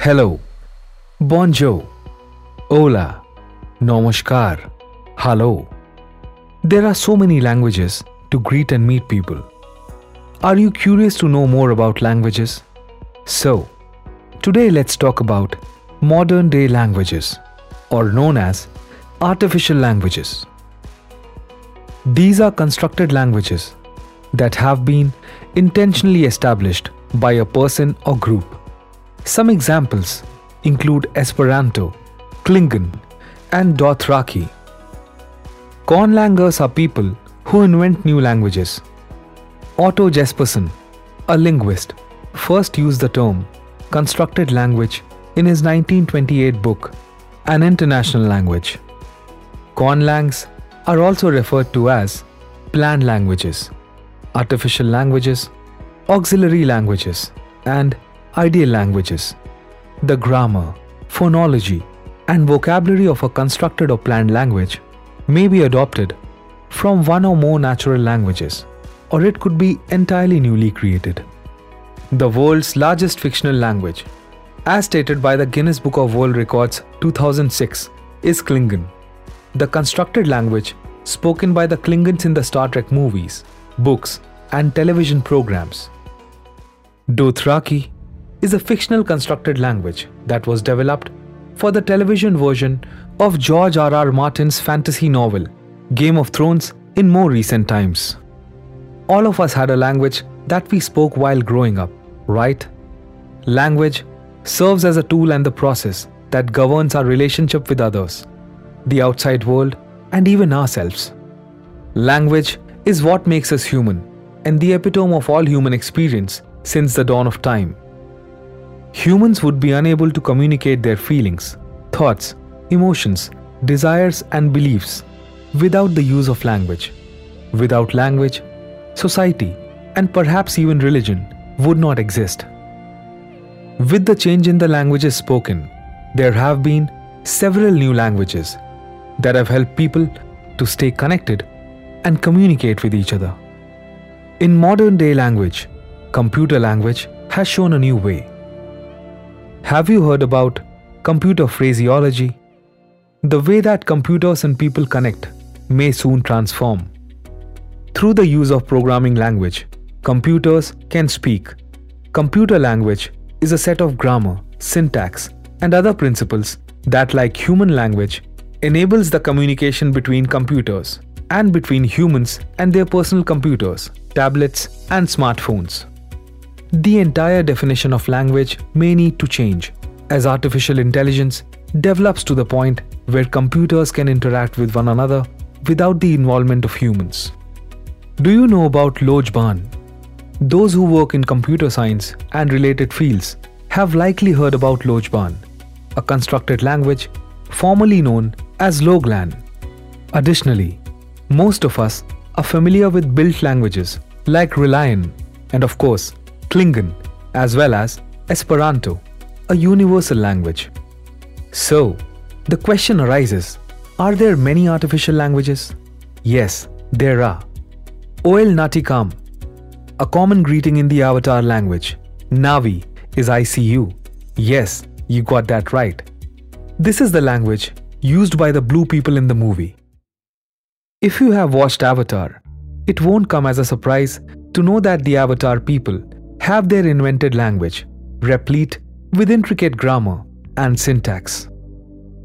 hello, bonjour, hola, namaskar, hello. There are so many languages to greet and meet people. Are you curious to know more about languages? So, today let's talk about modern day languages, or known as artificial languages. These are constructed languages that have been intentionally established by a person or group. Some examples include Esperanto, Klingon, and Dothraki. Conlangers are people who invent new languages. Otto Jespersen, a linguist, first used the term constructed language in his 1928 book, An International Language. Conlangs are also referred to as planned languages, artificial languages, auxiliary languages, and ideal languages. The grammar, phonology, and vocabulary of a constructed or planned language may be adopted from one or more natural languages, or it could be entirely newly created. The world's largest fictional language, as stated by the Guinness Book of World Records 2006, is Klingon. The constructed language spoken by the Klingons in the Star Trek movies, books, and television programs. Dothraki is a fictional constructed language that was developed for the television version of George R. R. Martin's fantasy novel, Game of Thrones, in more recent times. All of us had a language that we spoke while growing up, right? Language serves as a tool and the process that governs our relationship with others, the outside world, and even ourselves. Language is what makes us human and the epitome of all human experience since the dawn of time. Humans would be unable to communicate their feelings, thoughts, emotions, desires, and beliefs without the use of language. Without language, society, and perhaps even religion would not exist. With the change in the languages spoken, there have been several new languages that have helped people to stay connected and communicate with each other. In modern day language, computer language has shown a new way. Have you heard about computer phraseology? The way that computers and people connect may soon transform. Through the use of programming language, computers can speak. Computer language is a set of grammar, syntax, and other principles that, like human language, enables the communication between computers and between humans and their personal computers, tablets, and smartphones. The entire definition of language may need to change as artificial intelligence develops to the point where computers can interact with one another without the involvement of humans. Do you know about Lojban? Those who work in computer science and related fields have likely heard about Lojban, a constructed language formerly known as Loglan. Additionally, most of us are familiar with built languages like Reliant and, of course, Klingon, as well as Esperanto, a universal language. So, the question arises are there many artificial languages? Yes, there are. Oel Natikam, a common greeting in the Avatar language. Navi is ICU. Yes, you got that right. This is the language used by the blue people in the movie. If you have watched Avatar, it won't come as a surprise to know that the Avatar people have their invented language, replete with intricate grammar and syntax.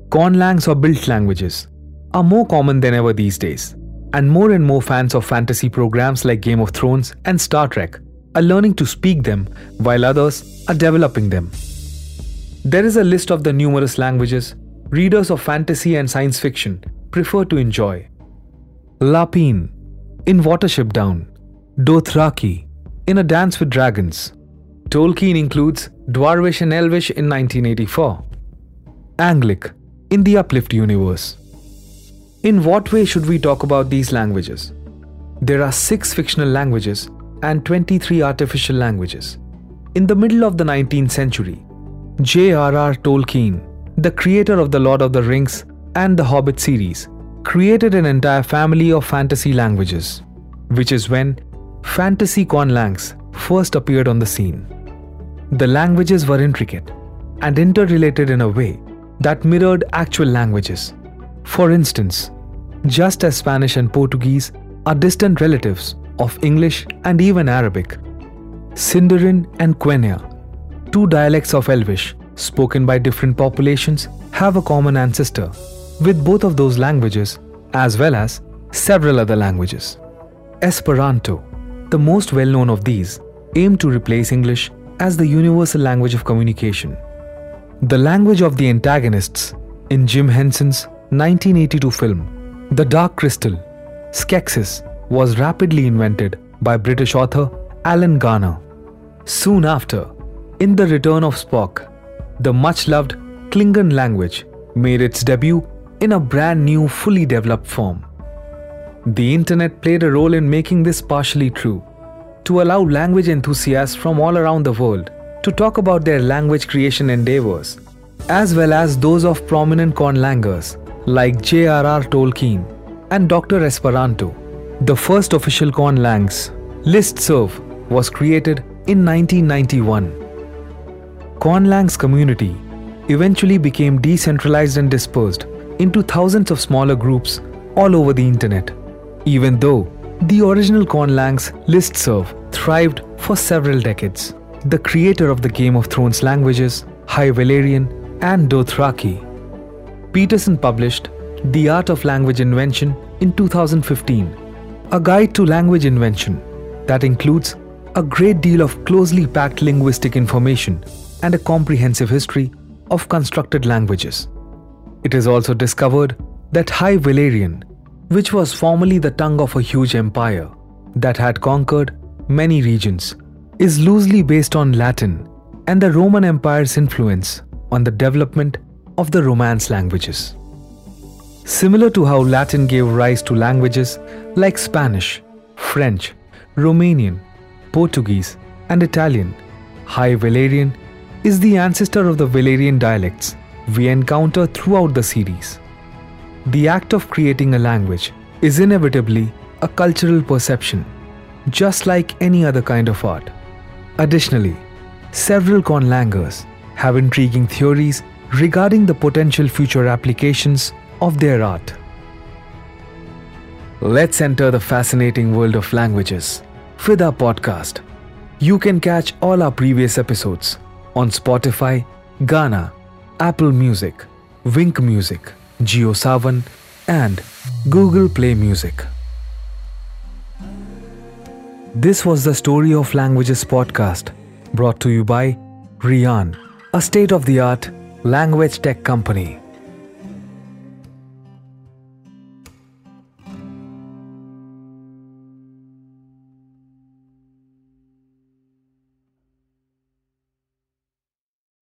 Conlangs or built languages are more common than ever these days, and more and more fans of fantasy programs like Game of Thrones and Star Trek are learning to speak them while others are developing them. There is a list of the numerous languages readers of fantasy and science fiction prefer to enjoy. Lapine in Watership Down, Dothraki in A Dance with Dragons. Tolkien includes Dwarvish and Elvish in 1984. Anglic in the Uplift universe. In what way should we talk about these languages? There are six fictional languages and 23 artificial languages. In the middle of the 19th century, J.R.R. Tolkien, the creator of The Lord of the Rings and the Hobbit series, created an entire family of fantasy languages, which is when fantasy conlangs first appeared on the scene. The languages were intricate, and interrelated in a way that mirrored actual languages. For instance, just as Spanish and Portuguese are distant relatives of English and even Arabic, Sindarin and Quenya, two dialects of Elvish spoken by different populations, have a common ancestor with both of those languages as well as several other languages. Esperanto, the most well known of these, aimed to replace English as the universal language of communication. The language of the antagonists in Jim Henson's 1982 film, The Dark Crystal, Skeksis, was rapidly invented by British author Alan Garner. Soon after, in The Return of Spock, the much loved Klingon language made its debut in a brand new, fully developed form. The internet played a role in making this partially true to allow language enthusiasts from all around the world to talk about their language creation endeavors, as well as those of prominent conlangers like J.R.R. Tolkien and Dr. Esperanto. The first official conlangs, listserv, was created in 1991. Conlangs community eventually became decentralized and dispersed into thousands of smaller groups all over the internet, even though the original Conlangs listserv thrived for several decades. The creator of the Game of Thrones languages, High Valyrian and Dothraki, Peterson published The Art of Language Invention in 2015, a guide to language invention that includes a great deal of closely packed linguistic information and a comprehensive history of constructed languages. It is also discovered that High Valyrian which was formerly the tongue of a huge empire that had conquered many regions, is loosely based on Latin and the Roman Empire's influence on the development of the Romance languages. Similar to how Latin gave rise to languages like Spanish, French, Romanian, Portuguese, and Italian, High Valyrian is the ancestor of the Valyrian dialects we encounter throughout the series. The act of creating a language is inevitably a cultural perception, just like any other kind of art. Additionally, several conlangers have intriguing theories regarding the potential future applications of their art. Let's enter the fascinating world of languages with our podcast. You can catch all our previous episodes on Spotify, Gaana, Apple Music, Wynk Music, JioSaavn, and Google Play Music. This was the Story of Languages podcast brought to you by Rian, a state of the art language tech company.